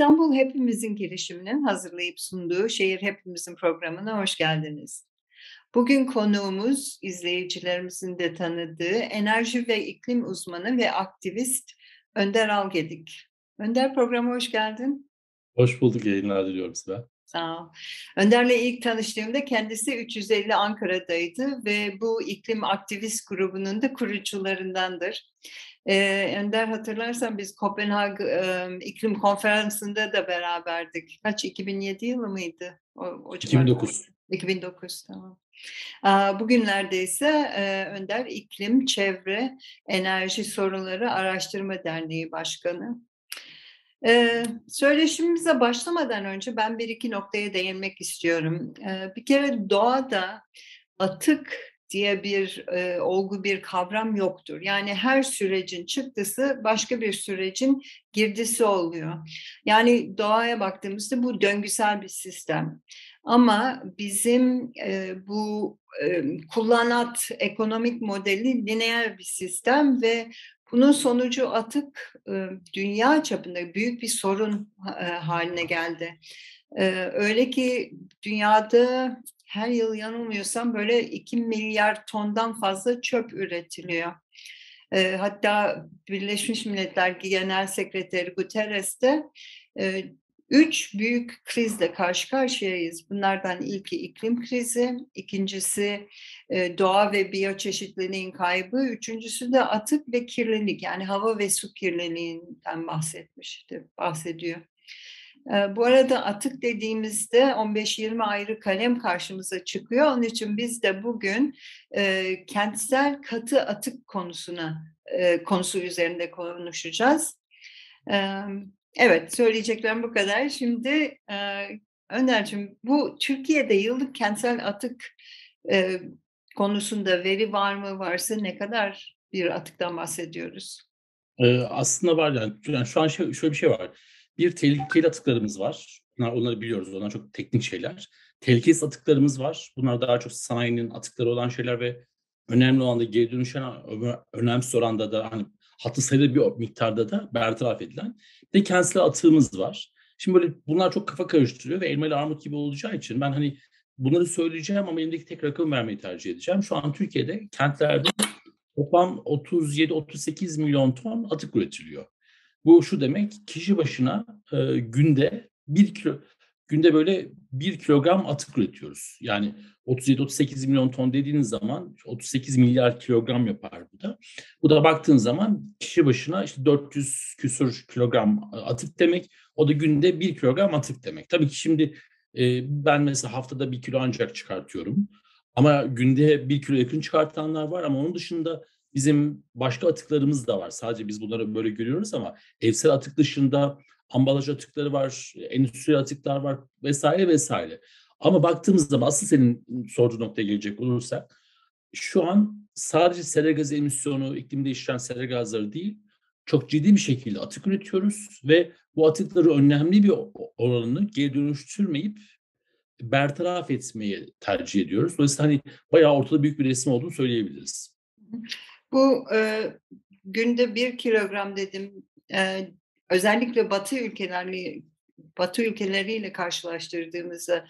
İstanbul Hepimizin girişiminin hazırlayıp sunduğu Şehir Hepimizin programına hoş geldiniz. Bugün konuğumuz izleyicilerimizin de tanıdığı enerji ve iklim uzmanı ve aktivist Önder Algedik. Önder programa hoş geldin. Hoş bulduk yayınlar diliyorum size. Sağ ol. Önder'le ilk tanıştığımda kendisi 350 Ankara'daydı ve bu iklim aktivist grubunun da kurucularındandır. Ee, Önder hatırlarsan biz Kopenhag e, iklim konferansında da beraberdik. Kaç 2007 yılı mıydı? O, o 2009. 2009 tamam. Bugünlerde ise e, Önder İklim, Çevre, Enerji Sorunları Araştırma Derneği Başkanı. Ee, söyleşimize başlamadan önce ben bir iki noktaya değinmek istiyorum. Ee, bir kere doğada atık diye bir e, olgu, bir kavram yoktur. Yani her sürecin çıktısı başka bir sürecin girdisi oluyor. Yani doğaya baktığımızda bu döngüsel bir sistem. Ama bizim e, bu e, kullanat ekonomik modeli lineer bir sistem ve bunun sonucu atık e, dünya çapında büyük bir sorun e, haline geldi. E, öyle ki dünyada her yıl yanılmıyorsam böyle 2 milyar tondan fazla çöp üretiliyor. E, hatta Birleşmiş Milletler Genel Sekreteri Guterres de e, üç büyük krizle karşı karşıyayız. Bunlardan ilki iklim krizi, ikincisi e, doğa ve biyoçeşitliliğin kaybı, üçüncüsü de atık ve kirlilik yani hava ve su kirliliğinden bahsetmişti, bahsediyor. Bu arada atık dediğimizde 15-20 ayrı kalem karşımıza çıkıyor. Onun için biz de bugün e, kentsel katı atık konusuna e, konusu üzerinde konuşacağız. E, evet, söyleyeceklerim bu kadar. Şimdi e, Önder'cim bu Türkiye'de yıllık kentsel atık konusunda veri var mı? Varsa ne kadar bir atıktan bahsediyoruz? Ee, aslında var yani. yani şu an şöyle bir şey var bir tehlikeli atıklarımız var. Bunlar, onları biliyoruz. Onlar çok teknik şeyler. Tehlikesiz atıklarımız var. Bunlar daha çok sanayinin atıkları olan şeyler ve önemli olan da geri dönüşen önemsiz oranda da hani hatı sayılı bir miktarda da bertaraf edilen bir de kentsel atığımız var. Şimdi böyle bunlar çok kafa karıştırıyor ve elma ile armut gibi olacağı için ben hani bunları söyleyeceğim ama elimdeki tek rakam vermeyi tercih edeceğim. Şu an Türkiye'de kentlerde toplam 37-38 milyon ton atık üretiliyor. Bu şu demek kişi başına e, günde bir kilo günde böyle bir kilogram atık üretiyoruz. Yani 37-38 milyon ton dediğiniz zaman 38 milyar kilogram yapar bu da. Bu da baktığın zaman kişi başına işte 400 küsur kilogram atık demek. O da günde bir kilogram atık demek. Tabii ki şimdi e, ben mesela haftada bir kilo ancak çıkartıyorum. Ama günde bir kilo yakın çıkartanlar var ama onun dışında Bizim başka atıklarımız da var. Sadece biz bunları böyle görüyoruz ama evsel atık dışında ambalaj atıkları var, endüstri atıklar var vesaire vesaire. Ama baktığımız zaman asıl senin sorduğu noktaya gelecek olursak şu an sadece sera gazı emisyonu, iklim değiştiren sera gazları değil, çok ciddi bir şekilde atık üretiyoruz ve bu atıkları önemli bir oranını geri dönüştürmeyip bertaraf etmeyi tercih ediyoruz. Dolayısıyla hani bayağı ortada büyük bir resim olduğunu söyleyebiliriz. Bu e, günde bir kilogram dedim. E, özellikle Batı ülkelerle Batı ülkeleriyle karşılaştırdığımızda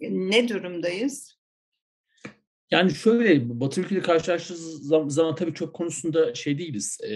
ne durumdayız? Yani şöyle Batı ülkeleri karşılaştığımız zaman, tabii çok konusunda şey değiliz. Ee,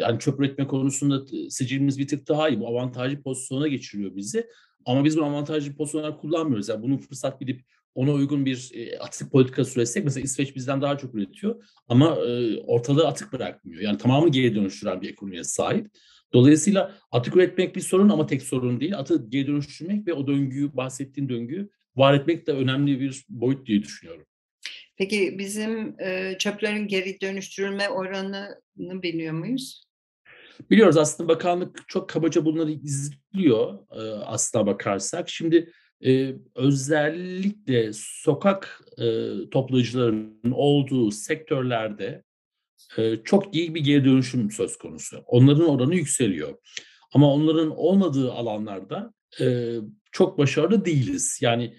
yani çöp üretme konusunda sicilimiz bir tık daha iyi. Bu avantajlı pozisyona geçiriyor bizi. Ama biz bu avantajlı pozisyonlar kullanmıyoruz. Yani bunu fırsat bilip ona uygun bir e, atık politika süresek mesela İsveç bizden daha çok üretiyor ama e, ortalığı atık bırakmıyor. Yani tamamını geri dönüştüren bir ekonomiye sahip. Dolayısıyla atık üretmek bir sorun ama tek sorun değil. Atık geri dönüştürmek ve o döngüyü, bahsettiğin döngüyü var etmek de önemli bir boyut diye düşünüyorum. Peki bizim e, çöplerin geri dönüştürülme oranını biliyor muyuz? Biliyoruz aslında bakanlık çok kabaca bunları izliyor e, aslına bakarsak. Şimdi e, özellikle sokak e, toplayıcılarının olduğu sektörlerde e, çok iyi bir geri dönüşüm söz konusu. Onların oranı yükseliyor. Ama onların olmadığı alanlarda e, çok başarılı değiliz. Yani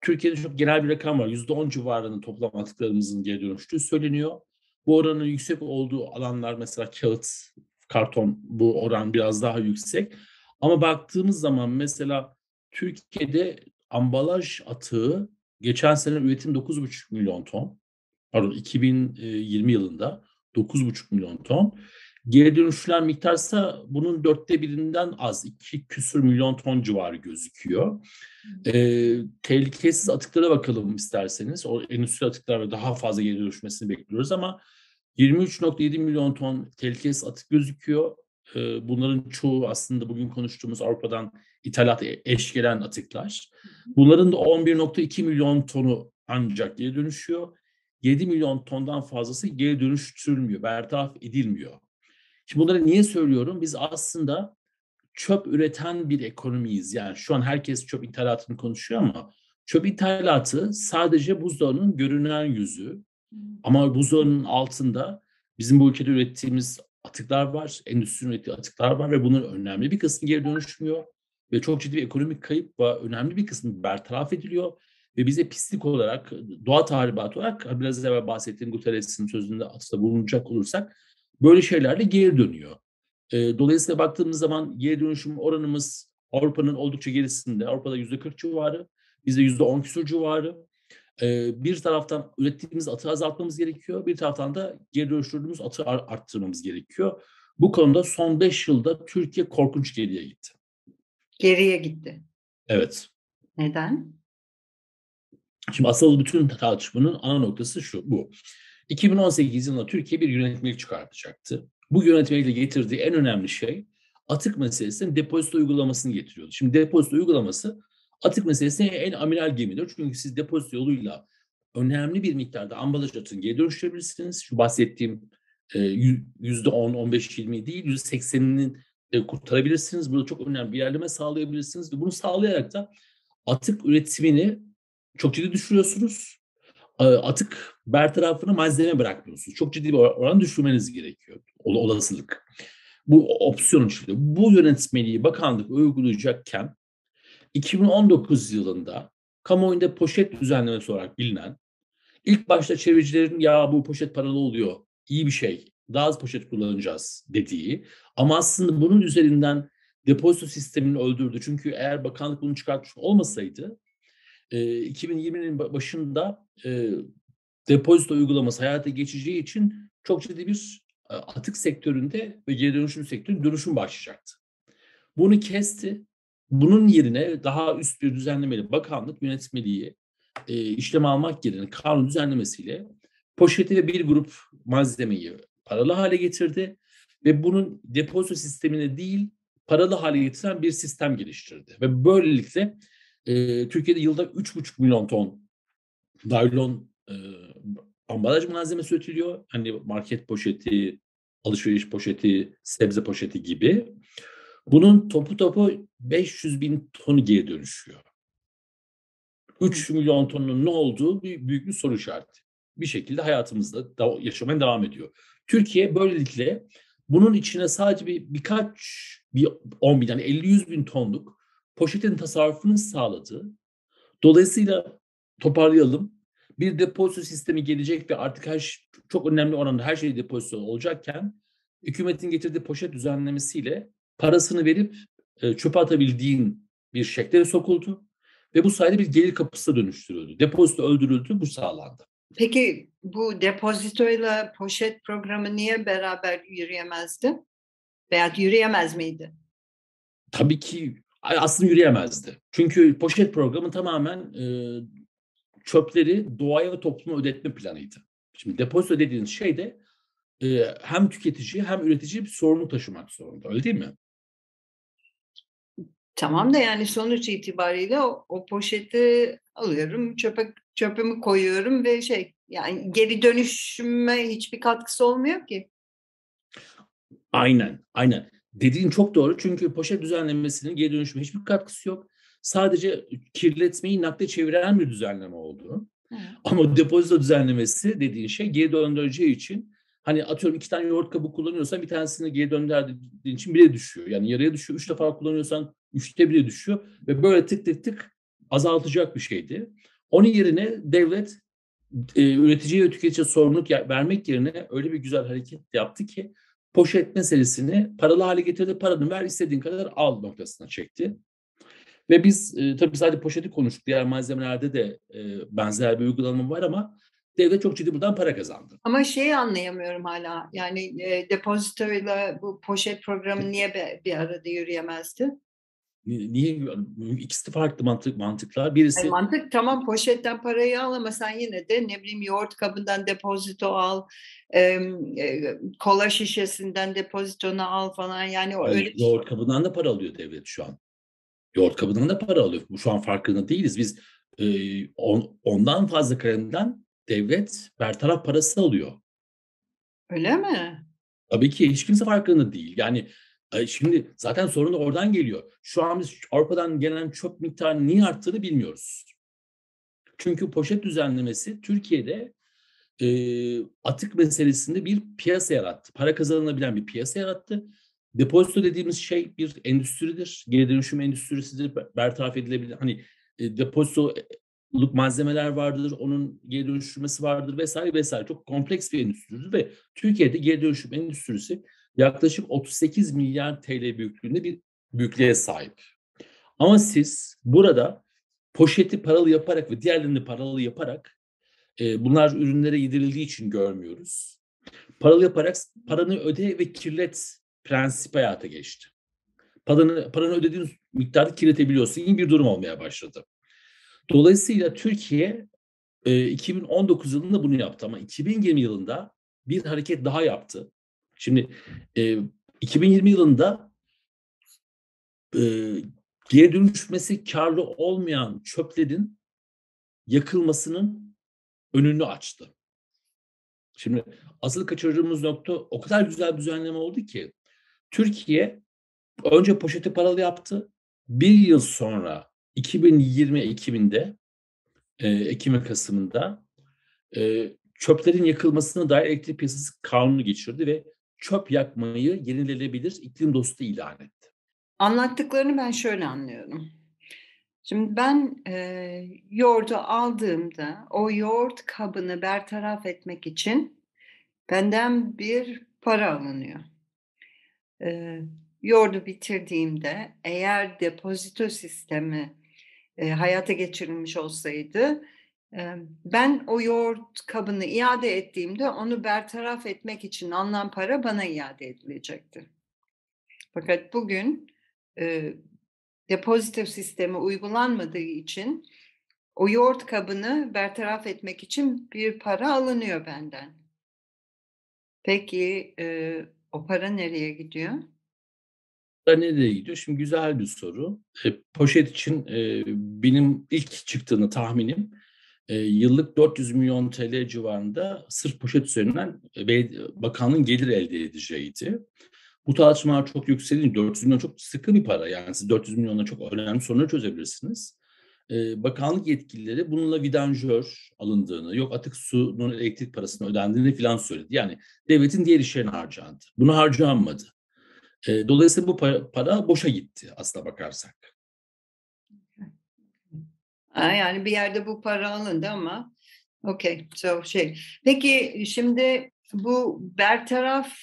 Türkiye'de çok genel bir rakam var. Yüzde on civarında toplam atıklarımızın geri dönüştüğü söyleniyor. Bu oranın yüksek olduğu alanlar mesela kağıt, karton bu oran biraz daha yüksek. Ama baktığımız zaman mesela Türkiye'de ambalaj atığı geçen sene üretim 9,5 milyon ton. Pardon 2020 yılında 9,5 milyon ton. Geri dönüşler miktarsa bunun dörtte birinden az. iki küsür milyon ton civarı gözüküyor. E, tehlikesiz atıklara bakalım isterseniz. O endüstri atıklar ve daha fazla geri dönüşmesini bekliyoruz ama 23.7 milyon ton tehlikesiz atık gözüküyor. E, bunların çoğu aslında bugün konuştuğumuz Avrupa'dan ithalat e, eş gelen atıklar. Bunların da 11.2 milyon tonu ancak geri dönüşüyor. 7 milyon tondan fazlası geri dönüştürülmüyor, bertaraf edilmiyor. Şimdi bunları niye söylüyorum? Biz aslında çöp üreten bir ekonomiyiz. Yani şu an herkes çöp ithalatını konuşuyor ama çöp ithalatı sadece buzdolabının görünen yüzü. Ama buzdolabının altında bizim bu ülkede ürettiğimiz atıklar var, endüstrinin ürettiği atıklar var ve bunun önemli bir kısmı geri dönüşmüyor ve çok ciddi bir ekonomik kayıp ve önemli bir kısmı bertaraf ediliyor ve bize pislik olarak, doğa tahribatı olarak biraz evvel bahsettiğim Guterres'in sözünde atıda bulunacak olursak böyle şeylerle geri dönüyor. Dolayısıyla baktığımız zaman geri dönüşüm oranımız Avrupa'nın oldukça gerisinde. Avrupa'da yüzde 40 civarı, bizde yüzde 10 küsur civarı. E, bir taraftan ürettiğimiz atığı azaltmamız gerekiyor. Bir taraftan da geri dönüştürdüğümüz atığı arttırmamız gerekiyor. Bu konuda son 5 yılda Türkiye korkunç geriye gitti. Geriye gitti. Evet. Neden? Şimdi asıl bütün tartışmanın ana noktası şu, bu. 2018 yılında Türkiye bir yönetmelik çıkartacaktı. Bu yönetmeliği getirdiği en önemli şey atık meselesinin depozito uygulamasını getiriyordu. Şimdi depozito uygulaması atık meselesine en amiral gemidir. Çünkü siz depozito yoluyla önemli bir miktarda ambalaj atın geri dönüştürebilirsiniz. Şu bahsettiğim yüzde 10, 15, 20 değil, yüzde 80'inin kurtarabilirsiniz. Burada çok önemli bir ilerleme sağlayabilirsiniz. Bunu sağlayarak da atık üretimini çok ciddi düşürüyorsunuz. Atık bertarafını malzeme bırakmıyorsunuz. Çok ciddi bir oran düşürmeniz gerekiyor. Ol olasılık. Bu opsiyon içinde. Bu yönetmeliği bakanlık uygulayacakken 2019 yılında kamuoyunda poşet düzenlemesi olarak bilinen ilk başta çevrecilerin ya bu poşet paralı oluyor iyi bir şey daha az poşet kullanacağız dediği ama aslında bunun üzerinden depozito sistemini öldürdü. Çünkü eğer bakanlık bunu çıkartmış olmasaydı e, 2020'nin başında depozito uygulaması hayata geçeceği için çok ciddi bir atık sektöründe ve geri dönüşüm sektöründe dönüşüm başlayacaktı. Bunu kesti. Bunun yerine daha üst bir düzenlemeli bakanlık yönetmeliği e, işlem almak yerine kanun düzenlemesiyle poşeti ve bir grup malzemeyi paralı hale getirdi ve bunun depozito sistemine değil paralı hale getiren bir sistem geliştirdi. Ve böylelikle e, Türkiye'de yılda 3,5 milyon ton naylon e, ambalaj malzemesi üretiliyor. Hani market poşeti, alışveriş poşeti, sebze poşeti gibi. Bunun topu topu 500 bin tonu geri dönüşüyor. 3 milyon tonun ne olduğu bir, büyük bir soru işareti. Bir şekilde hayatımızda da, yaşamaya devam ediyor. Türkiye böylelikle bunun içine sadece bir birkaç, bir 10 bin yani 50-100 bin tonluk poşetin tasarrufunu sağladı. Dolayısıyla toparlayalım bir depozito sistemi gelecek ve artık her çok önemli oranda her şey depozito olacakken hükümetin getirdiği poşet düzenlemesiyle parasını verip e, çöpe atabildiğin bir şekle sokuldu ve bu sayede bir gelir kapısı dönüştürüldü. Depozito öldürüldü, bu sağlandı. Peki bu depozitoyla poşet programı niye beraber yürüyemezdi? Veya yürüyemez miydi? Tabii ki aslında yürüyemezdi. Çünkü poşet programı tamamen e, çöpleri doğaya ve topluma ödetme planıydı. Şimdi depozito dediğiniz şey de e, hem tüketici hem üretici bir sorunu taşımak zorunda. Öyle değil mi? Tamam da yani sonuç itibariyle o, o poşeti alıyorum, çöpe çöpümü koyuyorum ve şey yani geri dönüşüme hiçbir katkısı olmuyor ki. Aynen, aynen. Dediğin çok doğru çünkü poşet düzenlemesinin geri dönüşüme hiçbir katkısı yok sadece kirletmeyi nakde çeviren bir düzenleme oldu. Ama depozito düzenlemesi dediğin şey geri döndüreceği için hani atıyorum iki tane yoğurt kabı kullanıyorsan bir tanesini geri döndürdüğün için bile düşüyor. Yani yarıya düşüyor. Üç defa kullanıyorsan üçte bile düşüyor. Ve böyle tık tık tık azaltacak bir şeydi. Onun yerine devlet e, üreticiye ve tüketiciye sorumluluk vermek yerine öyle bir güzel hareket yaptı ki poşet meselesini paralı hale getirdi. Paranı ver istediğin kadar al noktasına çekti. Ve biz e, tabii sadece poşeti konuştuk. Diğer malzemelerde de e, benzer bir uygulama var ama devlet çok ciddi buradan para kazandı. Ama şeyi anlayamıyorum hala. Yani e, depozitoyla bu poşet programı niye be, bir arada yürüyemezdi? Niye? İkisi farklı mantık mantıklar. Birisi Yani mantık tamam poşetten parayı al ama sen yine de ne bileyim yoğurt kabından depozito al, e, e, kola şişesinden depozitonu al falan yani o öyle şey. yoğurt kabından da para alıyor devlet şu an. Yoğurt kabından da para alıyor. Şu an farkında değiliz. Biz e, on, ondan fazla kalemden devlet bertaraf parası alıyor. Öyle mi? Tabii ki hiç kimse farkında değil. Yani e, şimdi zaten sorun da oradan geliyor. Şu an biz Avrupa'dan gelen çöp miktarını niye arttığını bilmiyoruz. Çünkü poşet düzenlemesi Türkiye'de e, atık meselesinde bir piyasa yarattı. Para kazanılabilen bir piyasa yarattı. Depozito dediğimiz şey bir endüstridir. Geri dönüşüm endüstrisidir. Bertaraf edilebilir. Hani e, depozitoluk malzemeler vardır. Onun geri dönüştürmesi vardır vesaire vesaire. Çok kompleks bir endüstridir ve Türkiye'de geri dönüşüm endüstrisi yaklaşık 38 milyar TL büyüklüğünde bir büyüklüğe sahip. Ama siz burada poşeti paralı yaparak ve diğerlerini paralı yaparak e, bunlar ürünlere yedirildiği için görmüyoruz. Paralı yaparak paranı öde ve kirlet prensip hayata geçti. Paranı, paranı ödediğin miktarda kirletebiliyorsun gibi bir durum olmaya başladı. Dolayısıyla Türkiye e, 2019 yılında bunu yaptı ama 2020 yılında bir hareket daha yaptı. Şimdi e, 2020 yılında e, geri dönüşmesi karlı olmayan çöplerin yakılmasının önünü açtı. Şimdi asıl kaçırdığımız nokta o kadar güzel bir düzenleme oldu ki Türkiye önce poşeti paralı yaptı. Bir yıl sonra 2020 Ekim'inde e, Ekim Kasım'ında e, çöplerin yakılmasına dair elektrik piyasası kanunu geçirdi ve çöp yakmayı yenilenebilir iklim dostu ilan etti. Anlattıklarını ben şöyle anlıyorum. Şimdi ben e, yoğurdu aldığımda o yoğurt kabını bertaraf etmek için benden bir para alınıyor. E, yoğurdu bitirdiğimde eğer depozito sistemi e, hayata geçirilmiş olsaydı e, ben o yoğurt kabını iade ettiğimde onu bertaraf etmek için alınan para bana iade edilecekti. Fakat bugün e, depozito sistemi uygulanmadığı için o yoğurt kabını bertaraf etmek için bir para alınıyor benden. Peki e, o para nereye gidiyor? Nereye gidiyor? Şimdi güzel bir soru. E, poşet için e, benim ilk çıktığını tahminim e, yıllık 400 milyon TL civarında sırf poşet üzerinden e, bakanlığın gelir elde edeceğiydi. Bu tartışmalar çok yükselince 400 milyon çok sıkı bir para. Yani siz 400 milyonla çok önemli sorunları çözebilirsiniz. Ee, bakanlık yetkilileri bununla vidanjör alındığını, yok atık suyun elektrik parasını ödendiğini falan söyledi. Yani devletin diğer işlerine harcandı. Bunu harcanmadı. Ee, dolayısıyla bu para, para boşa gitti aslına bakarsak. Yani bir yerde bu para alındı ama okey. So şey. Peki şimdi bu bertaraf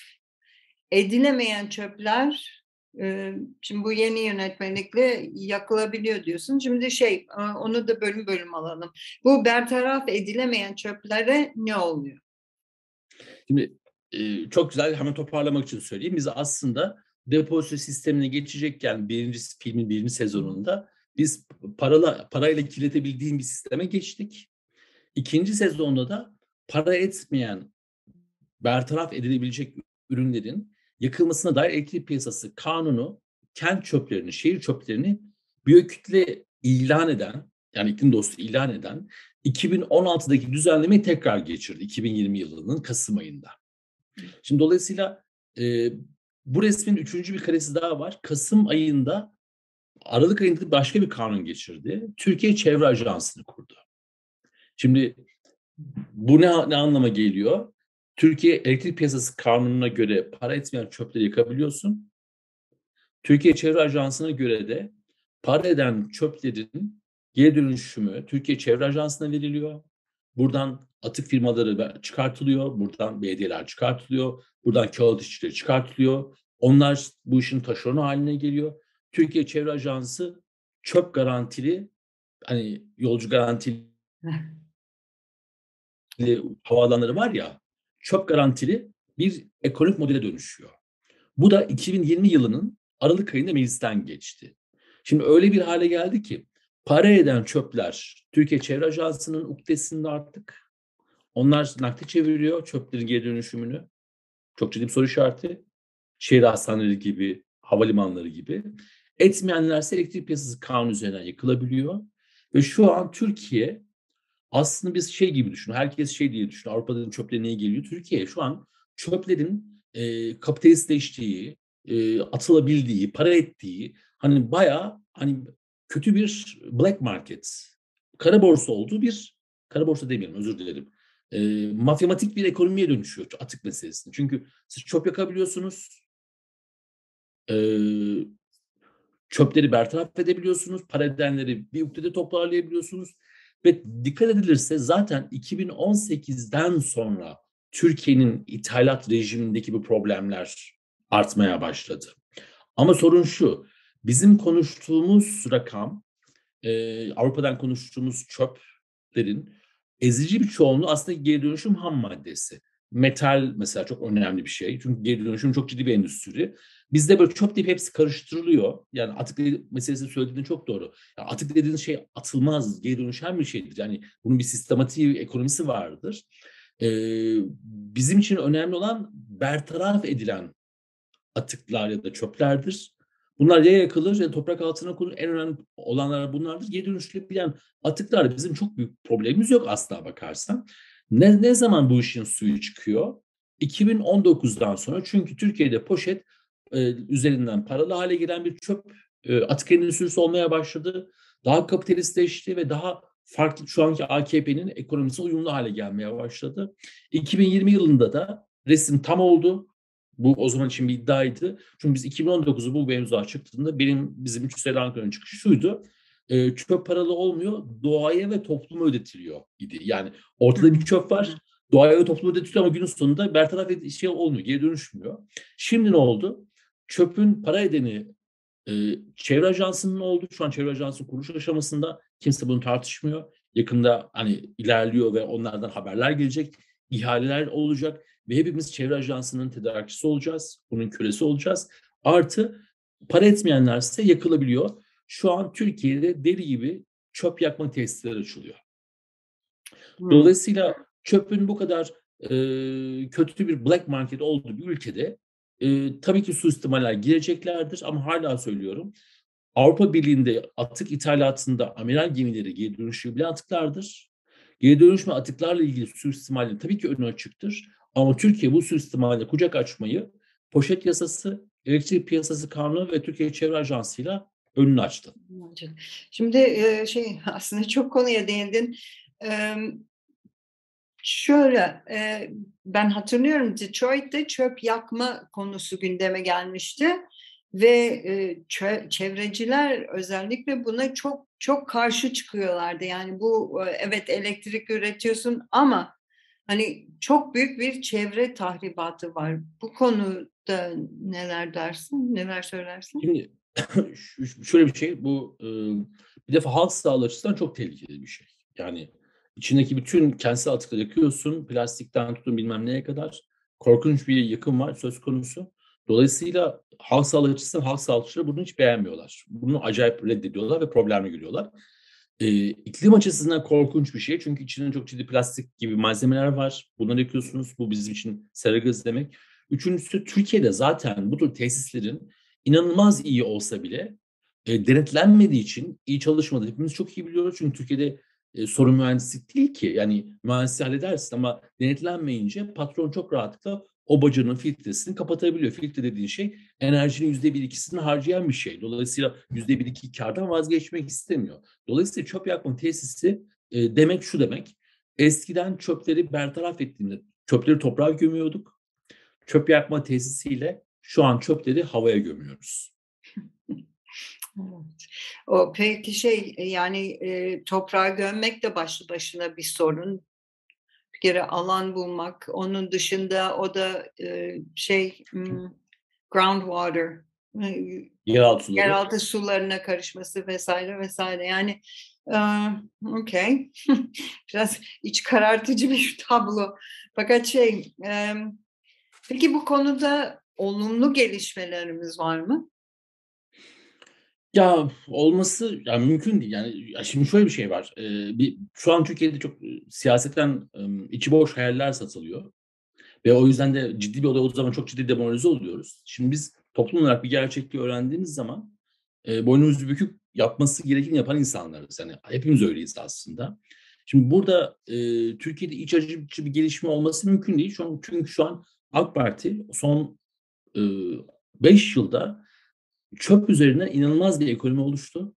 edilemeyen çöpler şimdi bu yeni yönetmelikle yakılabiliyor diyorsun. Şimdi şey onu da bölüm bölüm alalım. Bu bertaraf edilemeyen çöplere ne oluyor? Şimdi çok güzel hemen toparlamak için söyleyeyim. Biz aslında depozito sistemine geçecekken birinci filmin birinci sezonunda biz paralı parayla kirletebildiğim bir sisteme geçtik. İkinci sezonda da para etmeyen bertaraf edilebilecek ürünlerin yakılmasına dair elektrik piyasası kanunu kent çöplerini, şehir çöplerini biyokütle ilan eden, yani iklim dostu ilan eden 2016'daki düzenlemeyi tekrar geçirdi 2020 yılının Kasım ayında. Şimdi dolayısıyla e, bu resmin üçüncü bir karesi daha var. Kasım ayında Aralık ayında başka bir kanun geçirdi. Türkiye Çevre Ajansı'nı kurdu. Şimdi bu ne, ne anlama geliyor? Türkiye Elektrik Piyasası Kanunu'na göre para etmeyen çöpleri yıkabiliyorsun. Türkiye Çevre Ajansı'na göre de para eden çöplerin geri dönüşümü Türkiye Çevre Ajansı'na veriliyor. Buradan atık firmaları çıkartılıyor, buradan belediyeler çıkartılıyor, buradan kağıt işçileri çıkartılıyor. Onlar bu işin taşeronu haline geliyor. Türkiye Çevre Ajansı çöp garantili, hani yolcu garantili havaalanları var ya, çöp garantili bir ekonomik modele dönüşüyor. Bu da 2020 yılının Aralık ayında meclisten geçti. Şimdi öyle bir hale geldi ki para eden çöpler Türkiye Çevre Ajansı'nın ukdesinde artık. Onlar nakde çeviriyor çöplerin geri dönüşümünü. Çok ciddi bir soru işareti. Şehir hastaneleri gibi, havalimanları gibi. Etmeyenlerse elektrik piyasası kanun üzerinden yıkılabiliyor. Ve şu an Türkiye aslında biz şey gibi düşün. Herkes şey diye düşün. Avrupa'da çöpler niye geliyor? Türkiye şu an çöplerin e, kapitalistleştiği, e, atılabildiği, para ettiği hani bayağı hani kötü bir black market, kara borsa olduğu bir, kara borsa demiyorum özür dilerim. E, mafyamatik bir ekonomiye dönüşüyor atık meselesinde. Çünkü siz çöp yakabiliyorsunuz, e, çöpleri bertaraf edebiliyorsunuz, para edenleri bir uktede toparlayabiliyorsunuz. Ve dikkat edilirse zaten 2018'den sonra Türkiye'nin ithalat rejimindeki bu problemler artmaya başladı. Ama sorun şu, bizim konuştuğumuz rakam, e, Avrupa'dan konuştuğumuz çöplerin ezici bir çoğunluğu aslında geri dönüşüm ham maddesi. Metal mesela çok önemli bir şey. Çünkü geri dönüşüm çok ciddi bir endüstri. Bizde böyle çöp deyip hepsi karıştırılıyor. Yani atık meselesi söylediğin çok doğru. Yani atık dediğin şey atılmaz, geri dönüşen bir şeydir. Yani bunun bir sistematik ekonomisi vardır. Ee, bizim için önemli olan bertaraf edilen atıklar ya da çöplerdir. Bunlar ya yakılır ya toprak altına konur. En önemli olanlar bunlardır. Geri dönüştürülebilen atıklar bizim çok büyük problemimiz yok asla bakarsan. Ne, ne zaman bu işin suyu çıkıyor? 2019'dan sonra çünkü Türkiye'de poşet e, üzerinden paralı hale gelen bir çöp e, atık endüstrisi olmaya başladı. Daha kapitalistleşti ve daha farklı şu anki AKP'nin ekonomisine uyumlu hale gelmeye başladı. 2020 yılında da resim tam oldu. Bu o zaman için bir iddiaydı. Çünkü biz 2019'u bu mevzuya çıktığında benim bizim 3 sene Ankara'nın çıkışı şuydu. E, çöp paralı olmuyor, doğaya ve topluma ödetiliyor idi. Yani ortada bir çöp var, doğaya ve topluma ödetiliyor ama günün sonunda bertaraf şey olmuyor, geri dönüşmüyor. Şimdi ne oldu? Çöpün para edeni e, çevre ajansının oldu. Şu an çevre ajansı kuruluş aşamasında kimse bunu tartışmıyor. Yakında hani ilerliyor ve onlardan haberler gelecek, ihaleler olacak ve hepimiz çevre ajansının tedarikçisi olacağız. Bunun kölesi olacağız. Artı para etmeyenler ise yakılabiliyor. Şu an Türkiye'de deli gibi çöp yakma tesisleri açılıyor. Hmm. Dolayısıyla çöpün bu kadar e, kötü bir black market olduğu bir ülkede e, tabii ki suistimaller gireceklerdir ama hala söylüyorum. Avrupa Birliği'nde atık ithalatında amiral gemileri geri dönüşebilen atıklardır. Geri dönüşme atıklarla ilgili suistimallerin tabii ki önü açıktır. Ama Türkiye bu suistimalle kucak açmayı poşet yasası, elektrik piyasası kanunu ve Türkiye Çevre Ajansı'yla önünü açtı. Şimdi şey aslında çok konuya değindin. Şöyle ben hatırlıyorum Detroit'te çöp yakma konusu gündeme gelmişti ve çevreciler özellikle buna çok çok karşı çıkıyorlardı. Yani bu evet elektrik üretiyorsun ama hani çok büyük bir çevre tahribatı var. Bu konuda neler dersin, neler söylersin? Şimdi şöyle bir şey, bu bir defa halk sağlığı açısından çok tehlikeli bir şey. Yani içindeki bütün kentsel atıkları yakıyorsun, plastikten tutun bilmem neye kadar. Korkunç bir yakın var söz konusu. Dolayısıyla halk sağlığı açısından halk sağlıkçıları bunu hiç beğenmiyorlar. Bunu acayip reddediyorlar ve problemle görüyorlar. E, iklim açısından korkunç bir şey. Çünkü içinde çok ciddi plastik gibi malzemeler var. Bunları yakıyorsunuz. Bu bizim için sera gazı demek. Üçüncüsü Türkiye'de zaten bu tür tesislerin inanılmaz iyi olsa bile e, denetlenmediği için iyi çalışmadı. Hepimiz çok iyi biliyoruz. Çünkü Türkiye'de e, sorun mühendislik değil ki. Yani mühendislik halledersin ama denetlenmeyince patron çok rahatlıkla o bacanın filtresini kapatabiliyor. Filtre dediğin şey enerjinin yüzde bir ikisini harcayan bir şey. Dolayısıyla yüzde bir iki kardan vazgeçmek istemiyor. Dolayısıyla çöp yakma tesisi e, demek şu demek. Eskiden çöpleri bertaraf ettiğinde çöpleri toprağa gömüyorduk. Çöp yakma tesisiyle şu an çöpleri havaya gömüyoruz. Evet. O peki şey yani e, toprağa gömmek de başlı başına bir sorun. Kere alan bulmak. Onun dışında o da e, şey groundwater yeraltı suları. yeraltı sularına karışması vesaire vesaire. Yani uh, okey. Biraz iç karartıcı bir tablo. Fakat şey peki bu konuda olumlu gelişmelerimiz var mı? Ya olması yani mümkün değil. Yani ya şimdi şöyle bir şey var. Ee, bir şu an Türkiye'de çok siyasetten ım, içi boş hayaller satılıyor. Ve o yüzden de ciddi bir olay olduğu zaman çok ciddi demoralize oluyoruz. Şimdi biz toplum olarak bir gerçekliği öğrendiğimiz zaman e, boynumuzu büküp yapması gerekeni yapan insanlarız. Yani hepimiz öyleyiz aslında. Şimdi burada e, Türkiye'de iç acıcı bir gelişme olması mümkün değil. Şu an, çünkü şu an AK Parti son 5 e, yılda çöp üzerine inanılmaz bir ekonomi oluştu.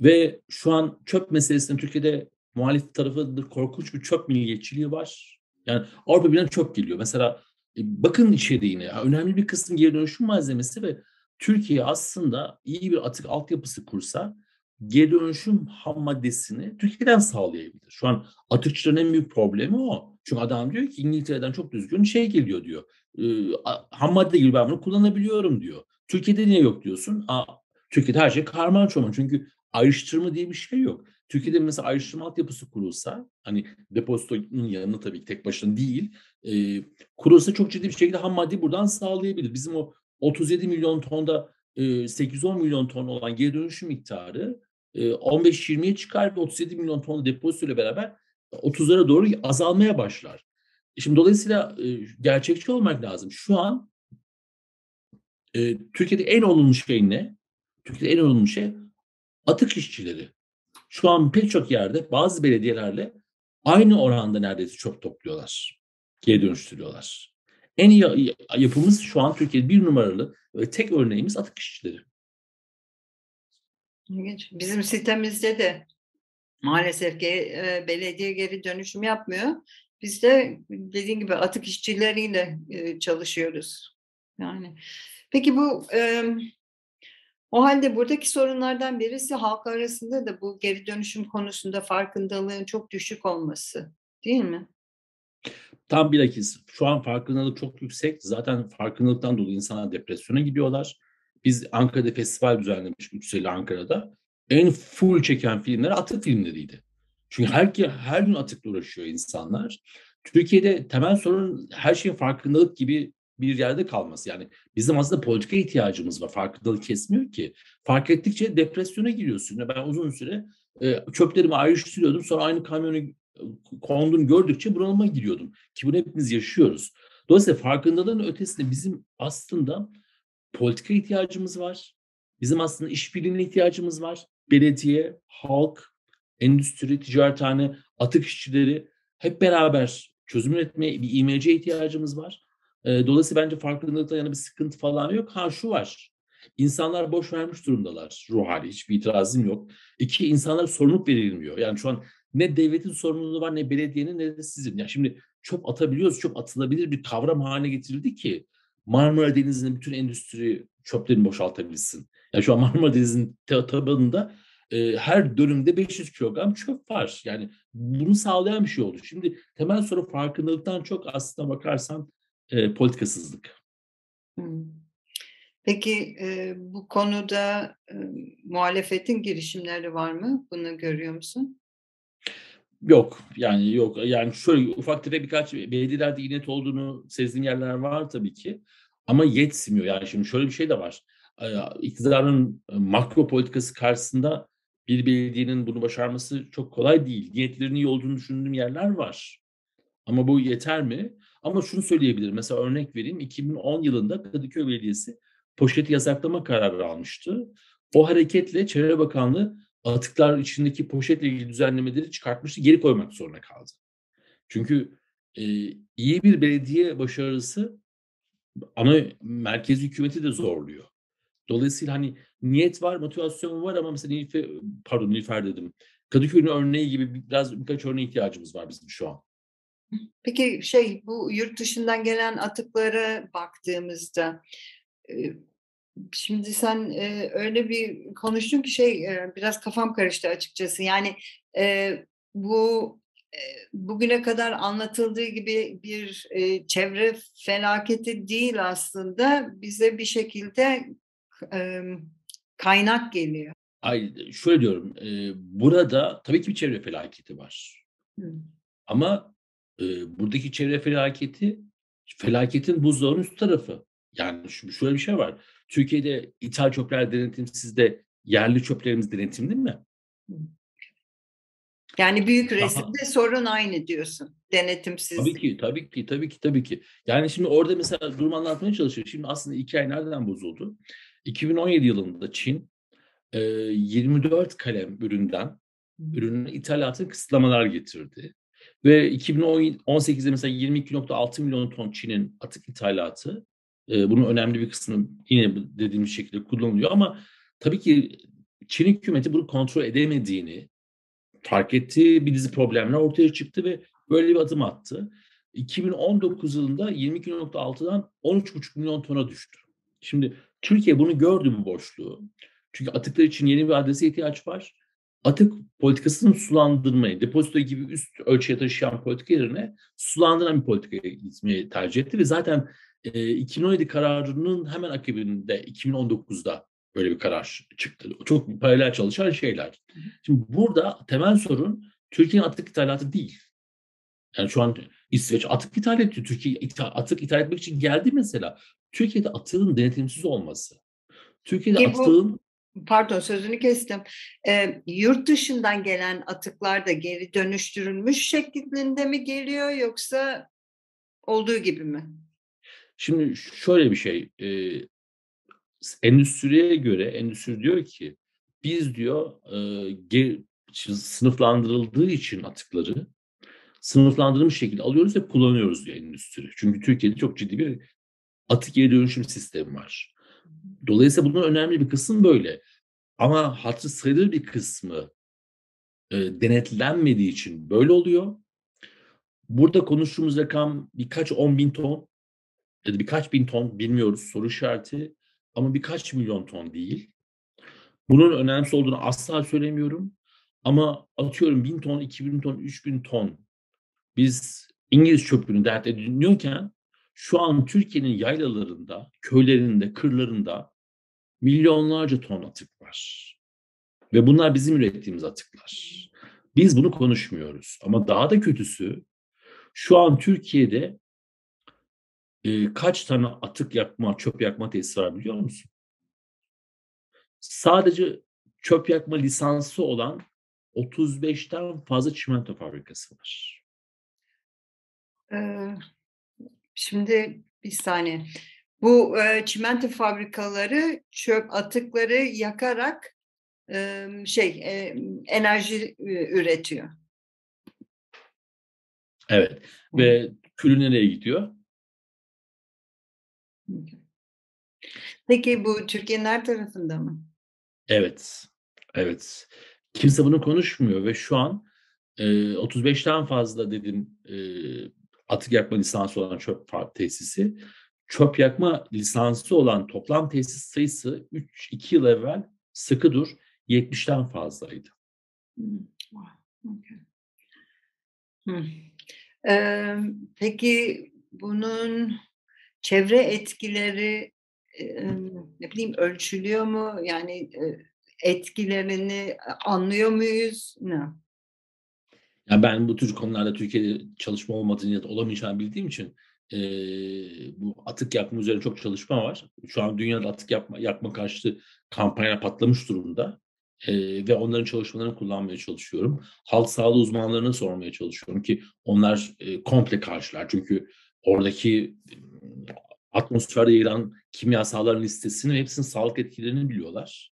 Ve şu an çöp meselesinde Türkiye'de muhalif tarafı korkunç bir çöp milliyetçiliği var. Yani Avrupa Birliği'ne çöp geliyor. Mesela e, bakın içeriğine. Önemli bir kısım geri dönüşüm malzemesi ve Türkiye aslında iyi bir atık altyapısı kursa geri dönüşüm ham maddesini Türkiye'den sağlayabilir. Şu an atıkçıların en büyük problemi o. Çünkü adam diyor ki İngiltere'den çok düzgün şey geliyor diyor. E, ham madde gibi ben bunu kullanabiliyorum diyor. Türkiye'de niye yok diyorsun? Aa, Türkiye'de her şey karman çorman. Çünkü ayrıştırma diye bir şey yok. Türkiye'de mesela ayrıştırma altyapısı kurulsa, hani depozitonun yanına tabii ki tek başına değil, e, kurulsa çok ciddi bir şekilde ham madde buradan sağlayabilir. Bizim o 37 milyon tonda e, 8-10 milyon ton olan geri dönüşüm miktarı e, 15-20'ye çıkar ve 37 milyon ton depozito ile beraber 30'lara doğru azalmaya başlar. Şimdi dolayısıyla e, gerçekçi olmak lazım. Şu an e, Türkiye'de en olumlu şey ne? Türkiye'de en olumlu şey atık işçileri. Şu an pek çok yerde bazı belediyelerle aynı oranda neredeyse çöp topluyorlar. Geri dönüştürüyorlar. En iyi yapımız şu an Türkiye'de bir numaralı ve tek örneğimiz atık işçileri. Bizim sitemizde de maalesef ki e, belediye geri dönüşüm yapmıyor. Biz de dediğim gibi atık işçileriyle e, çalışıyoruz. Yani peki bu e, o halde buradaki sorunlardan birisi halk arasında da bu geri dönüşüm konusunda farkındalığın çok düşük olması değil mi? Tam bilakis şu an farkındalık çok yüksek. Zaten farkındalıktan dolayı insanlar depresyona gidiyorlar. Biz Ankara'da festival düzenlemiş 3 sayılı Ankara'da. En full çeken filmler atık filmleriydi. Çünkü her, her gün atıkla uğraşıyor insanlar. Türkiye'de temel sorun her şeyin farkındalık gibi bir yerde kalması. Yani bizim aslında politika ihtiyacımız var. Farkındalık kesmiyor ki. Fark ettikçe depresyona giriyorsun. Ben uzun süre e, çöplerimi ayrıştırıyordum. Sonra aynı kamyonu e, kondum gördükçe bunalıma giriyordum. Ki bunu hepimiz yaşıyoruz. Dolayısıyla farkındalığın ötesinde bizim aslında politika ihtiyacımız var. Bizim aslında işbirliğine ihtiyacımız var. Belediye, halk, endüstri, ticarethane, atık işçileri hep beraber çözüm üretmeye bir imece ihtiyacımız var. Dolayısıyla bence farkındalıkta yana bir sıkıntı falan yok. Ha şu var. İnsanlar boş vermiş durumdalar ruh hali. Hiçbir itirazım yok. İki, insanlara sorumluluk verilmiyor. Yani şu an ne devletin sorumluluğu var ne belediyenin ne de sizin. Yani şimdi çöp atabiliyoruz. Çöp atılabilir bir kavram haline getirildi ki Marmara Denizi'nin bütün endüstri çöplerini boşaltabilsin. Yani şu an Marmara Denizi'nin tabanında e, her dönümde 500 kilogram çöp var. Yani bunu sağlayan bir şey oldu. Şimdi temel soru farkındalıktan çok aslında bakarsan e, politikasızlık. Peki e, bu konuda e, muhalefetin girişimleri var mı? Bunu görüyor musun? Yok yani yok yani şöyle ufak tefek birkaç belediyelerde inet olduğunu sezdiğim yerler var tabii ki ama yetmiyor yani şimdi şöyle bir şey de var iktidarın makro politikası karşısında bir belediyenin bunu başarması çok kolay değil. Niyetlerinin iyi olduğunu düşündüğüm yerler var. Ama bu yeter mi? Ama şunu söyleyebilirim. Mesela örnek vereyim. 2010 yılında Kadıköy Belediyesi poşeti yasaklama kararı almıştı. O hareketle Çevre Bakanlığı atıklar içindeki poşetle ilgili düzenlemeleri çıkartmıştı. Geri koymak zorunda kaldı. Çünkü e, iyi bir belediye başarısı ama merkezi hükümeti de zorluyor. Dolayısıyla hani niyet var, motivasyon var ama mesela Nilüfer, pardon Nilüfer dedim. Kadıköy'ün örneği gibi biraz birkaç örneğe ihtiyacımız var bizim şu an. Peki şey bu yurt dışından gelen atıklara baktığımızda şimdi sen öyle bir konuştun ki şey biraz kafam karıştı açıkçası. Yani bu bugüne kadar anlatıldığı gibi bir e, çevre felaketi değil aslında bize bir şekilde e, kaynak geliyor. Ay, şöyle diyorum, e, burada tabii ki bir çevre felaketi var. Hı. Ama e, buradaki çevre felaketi, felaketin buzdağının üst tarafı. Yani şöyle bir şey var. Türkiye'de ithal çöpler denetimsiz de yerli çöplerimiz denetimli mi? Yani büyük resimde Daha... sorun aynı diyorsun. Denetimsiz. Tabii ki, tabii ki, tabii ki, tabii ki. Yani şimdi orada mesela durum anlatmaya çalışıyor. Şimdi aslında iki ay nereden bozuldu? 2017 yılında Çin 24 kalem üründen ürünün ithalatına kısıtlamalar getirdi. Ve 2018'de mesela 22.6 milyon ton Çin'in atık ithalatı bunun önemli bir kısmı yine dediğimiz şekilde kullanılıyor ama tabii ki Çin hükümeti bunu kontrol edemediğini fark etti. Bir dizi problemler ortaya çıktı ve böyle bir adım attı. 2019 yılında 22.6'dan 13,5 milyon tona düştü. Şimdi Türkiye bunu gördü bu boşluğu. Çünkü atıklar için yeni bir adrese ihtiyaç var. Atık politikasının sulandırmayı, depozito gibi üst ölçüye taşıyan politika yerine sulandıran bir politikaya gitmeyi tercih etti ve zaten e, 2017 kararının hemen akabinde 2019'da böyle bir karar çıktı. Çok paralel çalışan şeyler. Şimdi burada temel sorun Türkiye'nin atık ithalatı değil. Yani şu an İsveç atık ithal ediyor. Türkiye atık ithal etmek için geldi mesela. Türkiye'de atığın denetimsiz olması. Türkiye'de Ki atığın pardon sözünü kestim. E, yurt dışından gelen atıklar da geri dönüştürülmüş şeklinde mi geliyor yoksa olduğu gibi mi? Şimdi şöyle bir şey. E, endüstriye göre endüstri diyor ki biz diyor e, ger, sınıflandırıldığı için atıkları sınıflandırılmış şekilde alıyoruz ve kullanıyoruz diyor endüstri. Çünkü Türkiye'de çok ciddi bir atık geri dönüşüm sistemi var. Dolayısıyla bunun önemli bir kısmı böyle. Ama hatırı sayılır bir kısmı e, denetlenmediği için böyle oluyor. Burada konuştuğumuz rakam birkaç on bin ton ya da birkaç bin ton bilmiyoruz soru işareti ama birkaç milyon ton değil. Bunun önemsiz olduğunu asla söylemiyorum. Ama atıyorum bin ton, iki bin ton, üç bin ton biz İngiliz çöplüğünü dert ediniyorken şu an Türkiye'nin yaylalarında, köylerinde, kırlarında milyonlarca ton atık var. Ve bunlar bizim ürettiğimiz atıklar. Biz bunu konuşmuyoruz. Ama daha da kötüsü şu an Türkiye'de e, kaç tane atık yakma, çöp yakma tesisi var biliyor musun? Sadece çöp yakma lisansı olan 35'ten fazla çimento fabrikası var. Ee, şimdi bir saniye. Bu e, çimento fabrikaları çöp atıkları yakarak e, şey e, enerji üretiyor. Evet. Ve külü nereye gidiyor? Peki bu Türkiye'nin her tarafında mı? Evet. Evet. Kimse bunu konuşmuyor ve şu an e, 35'ten fazla dedim e, atık yakma lisansı olan çöp tesisi. Çöp yakma lisansı olan toplam tesis sayısı 3-2 yıl evvel sıkı dur 70'ten fazlaydı. Hmm. Okay. Hmm. Ee, peki bunun çevre etkileri ne bileyim ölçülüyor mu? Yani etkilerini anlıyor muyuz? Ne? Ya ben bu tür konularda Türkiye'de çalışma olmadığını ya da olamayacağını bildiğim için e, bu atık yakma üzerine çok çalışma var. Şu an dünyada atık yapma, yakma karşıtı kampanya patlamış durumda. E, ve onların çalışmalarını kullanmaya çalışıyorum. Halk sağlığı uzmanlarına sormaya çalışıyorum ki onlar e, komple karşılar. Çünkü oradaki atmosferde yayılan kimyasalların listesini ve hepsinin sağlık etkilerini biliyorlar.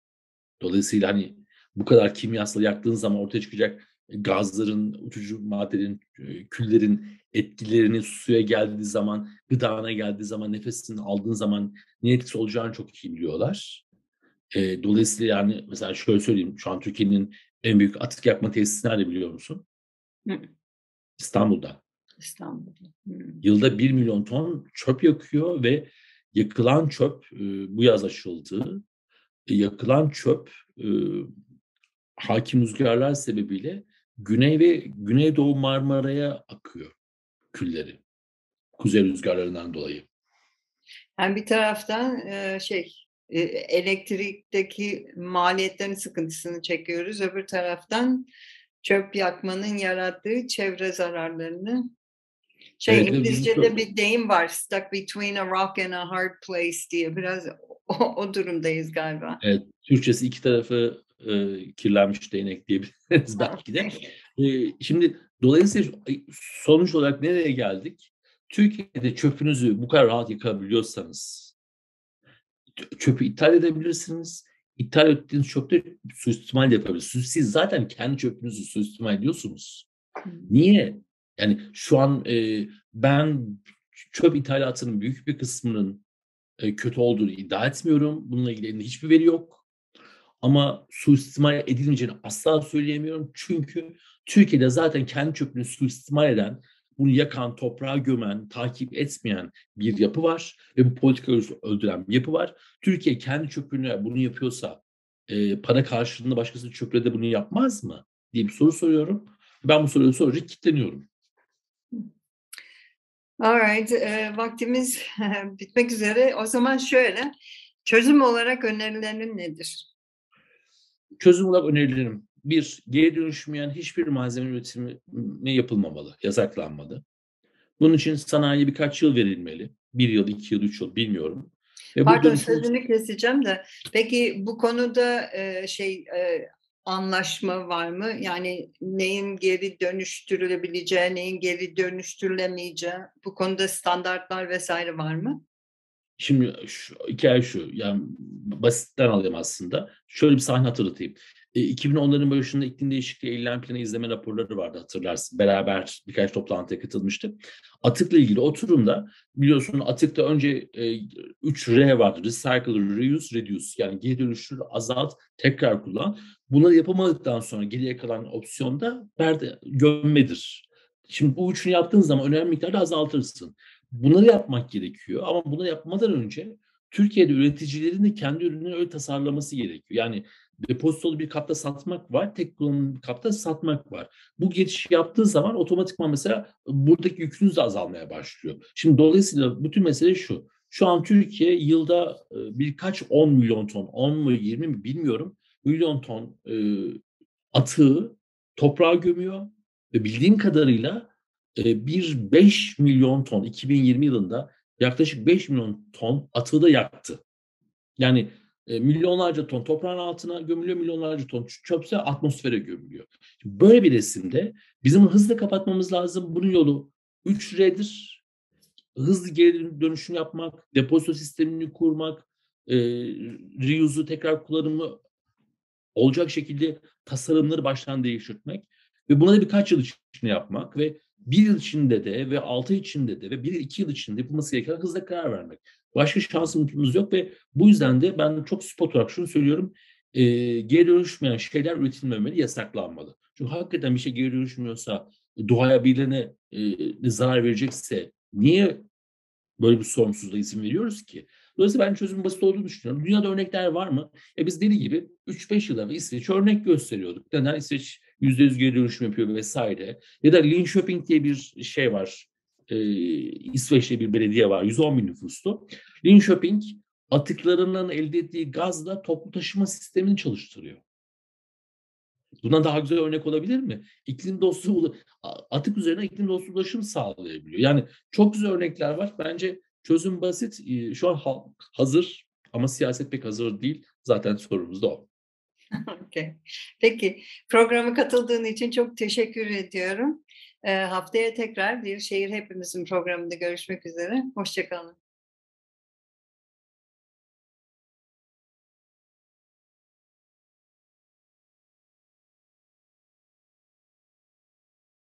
Dolayısıyla hani bu kadar kimyasal yaktığın zaman ortaya çıkacak gazların, uçucu maddelerin, küllerin etkilerini suya geldiği zaman, gıdana geldiği zaman, nefesini aldığın zaman ne etkisi olacağını çok iyi biliyorlar. E, dolayısıyla yani mesela şöyle söyleyeyim, şu an Türkiye'nin en büyük atık yakma tesisi nerede biliyor musun? Hı. İstanbul'da. İstanbul'da. Hmm. Yılda 1 milyon ton çöp yakıyor ve yakılan çöp e, bu yaz aşıldı. E, yakılan çöp e, hakim rüzgarlar sebebiyle Güney ve Güneydoğu Marmara'ya akıyor külleri. Kuzey rüzgarlarından dolayı. Yani bir taraftan şey elektrikteki maliyetlerin sıkıntısını çekiyoruz. Öbür taraftan çöp yakmanın yarattığı çevre zararlarını. Şey evet, İngilizce'de bir deyim var. Stuck between a rock and a hard place diye. Biraz o, o durumdayız galiba. Evet. Türkçesi iki tarafı e, kirlenmiş değnek diyebiliriz belki de. E, şimdi dolayısıyla sonuç olarak nereye geldik? Türkiye'de çöpünüzü bu kadar rahat yıkabiliyorsanız çöpü ithal edebilirsiniz. İthal ettiğiniz çöpte suistimal yapabilirsiniz. Siz zaten kendi çöpünüzü suistimal ediyorsunuz. Niye? Yani şu an e, ben çöp ithalatının büyük bir kısmının e, kötü olduğunu iddia etmiyorum. Bununla ilgili hiçbir veri yok. Ama suistimal edilmeyeceğini asla söyleyemiyorum. Çünkü Türkiye'de zaten kendi çöpünü suistimal eden bunu yakan, toprağa gömen, takip etmeyen bir yapı var ve bu politikayı öldüren bir yapı var. Türkiye kendi çöpünü bunu yapıyorsa e, para karşılığında başkasının çöpüne de bunu yapmaz mı diye bir soru soruyorum. Ben bu soruyu sorunca kilitleniyorum. Alright, e, vaktimiz bitmek üzere. O zaman şöyle, çözüm olarak önerilerin nedir? Çözüm olarak önerilerim bir, geri dönüşmeyen hiçbir malzeme üretimi yapılmamalı, yasaklanmalı. Bunun için sanayiye birkaç yıl verilmeli. Bir yıl, iki yıl, üç yıl bilmiyorum. Ve Pardon dönüşüm... sözünü keseceğim de. Peki bu konuda e, şey e, anlaşma var mı? Yani neyin geri dönüştürülebileceği, neyin geri dönüştürülemeyeceği bu konuda standartlar vesaire var mı? Şimdi şu, hikaye şu, yani basitten alayım aslında. Şöyle bir sahne hatırlatayım. 2010'ların e, başında iklim değişikliği eylem planı izleme raporları vardı hatırlarsın. Beraber birkaç toplantıya katılmıştık. Atıkla ilgili oturumda biliyorsun atıkta önce e, 3R vardı. Recycle, reuse, reduce. Yani geri dönüştür, azalt, tekrar kullan. Bunları yapamadıktan sonra geriye kalan opsiyon da perde, gömmedir. Şimdi bu üçünü yaptığın zaman önemli miktarda azaltırsın. Bunları yapmak gerekiyor ama bunu yapmadan önce Türkiye'de üreticilerin de kendi ürünlerini öyle tasarlaması gerekiyor. Yani depozitolu bir kapta satmak var, tek kullanımlı bir kapta satmak var. Bu geçiş yaptığı zaman otomatikman mesela buradaki yükünüz de azalmaya başlıyor. Şimdi dolayısıyla bütün mesele şu. Şu an Türkiye yılda e, birkaç 10 milyon ton, 10 mu 20 mi bilmiyorum, milyon ton e, atığı toprağa gömüyor. Ve bildiğim kadarıyla bir 5 milyon ton 2020 yılında yaklaşık 5 milyon ton atığı yaktı. Yani e, milyonlarca ton toprağın altına gömülüyor, milyonlarca ton çöpse atmosfere gömülüyor. Böyle bir resimde bizim hızlı kapatmamız lazım. Bunun yolu 3R'dir. Hızlı geri dönüşüm yapmak, depozito sistemini kurmak, e, reuse'u tekrar kullanımı olacak şekilde tasarımları baştan değiştirmek ve buna da birkaç yıl içinde yapmak ve bir yıl içinde de ve altı içinde de ve bir iki yıl içinde yapılması gereken hızla karar vermek. Başka şansımız yok ve bu yüzden de ben çok spot olarak şunu söylüyorum. E, geri dönüşmeyen şeyler üretilmemeli, yasaklanmalı. Çünkü hakikaten bir şey geri dönüşmüyorsa, doğaya birilerine e, zarar verecekse niye böyle bir sorumsuzluğa izin veriyoruz ki? Dolayısıyla ben çözümün basit olduğunu düşünüyorum. Dünyada örnekler var mı? E biz deli gibi 3-5 yıl evvel İsveç örnek gösteriyorduk. Neden İsveç %100 geri dönüşüm yapıyor vesaire. Ya da Lean Shopping diye bir şey var e, İsveç'te bir belediye var. 110 bin nüfuslu. Linköping atıklarından elde ettiği gazla toplu taşıma sistemini çalıştırıyor. Bundan daha güzel örnek olabilir mi? İklim dostu atık üzerine iklim dostu ulaşım sağlayabiliyor. Yani çok güzel örnekler var. Bence çözüm basit. Şu an hazır ama siyaset pek hazır değil. Zaten sorumuz da o. okay. Peki programa katıldığın için çok teşekkür ediyorum. Haftaya tekrar bir şehir hepimizin programında görüşmek üzere. Hoşçakalın.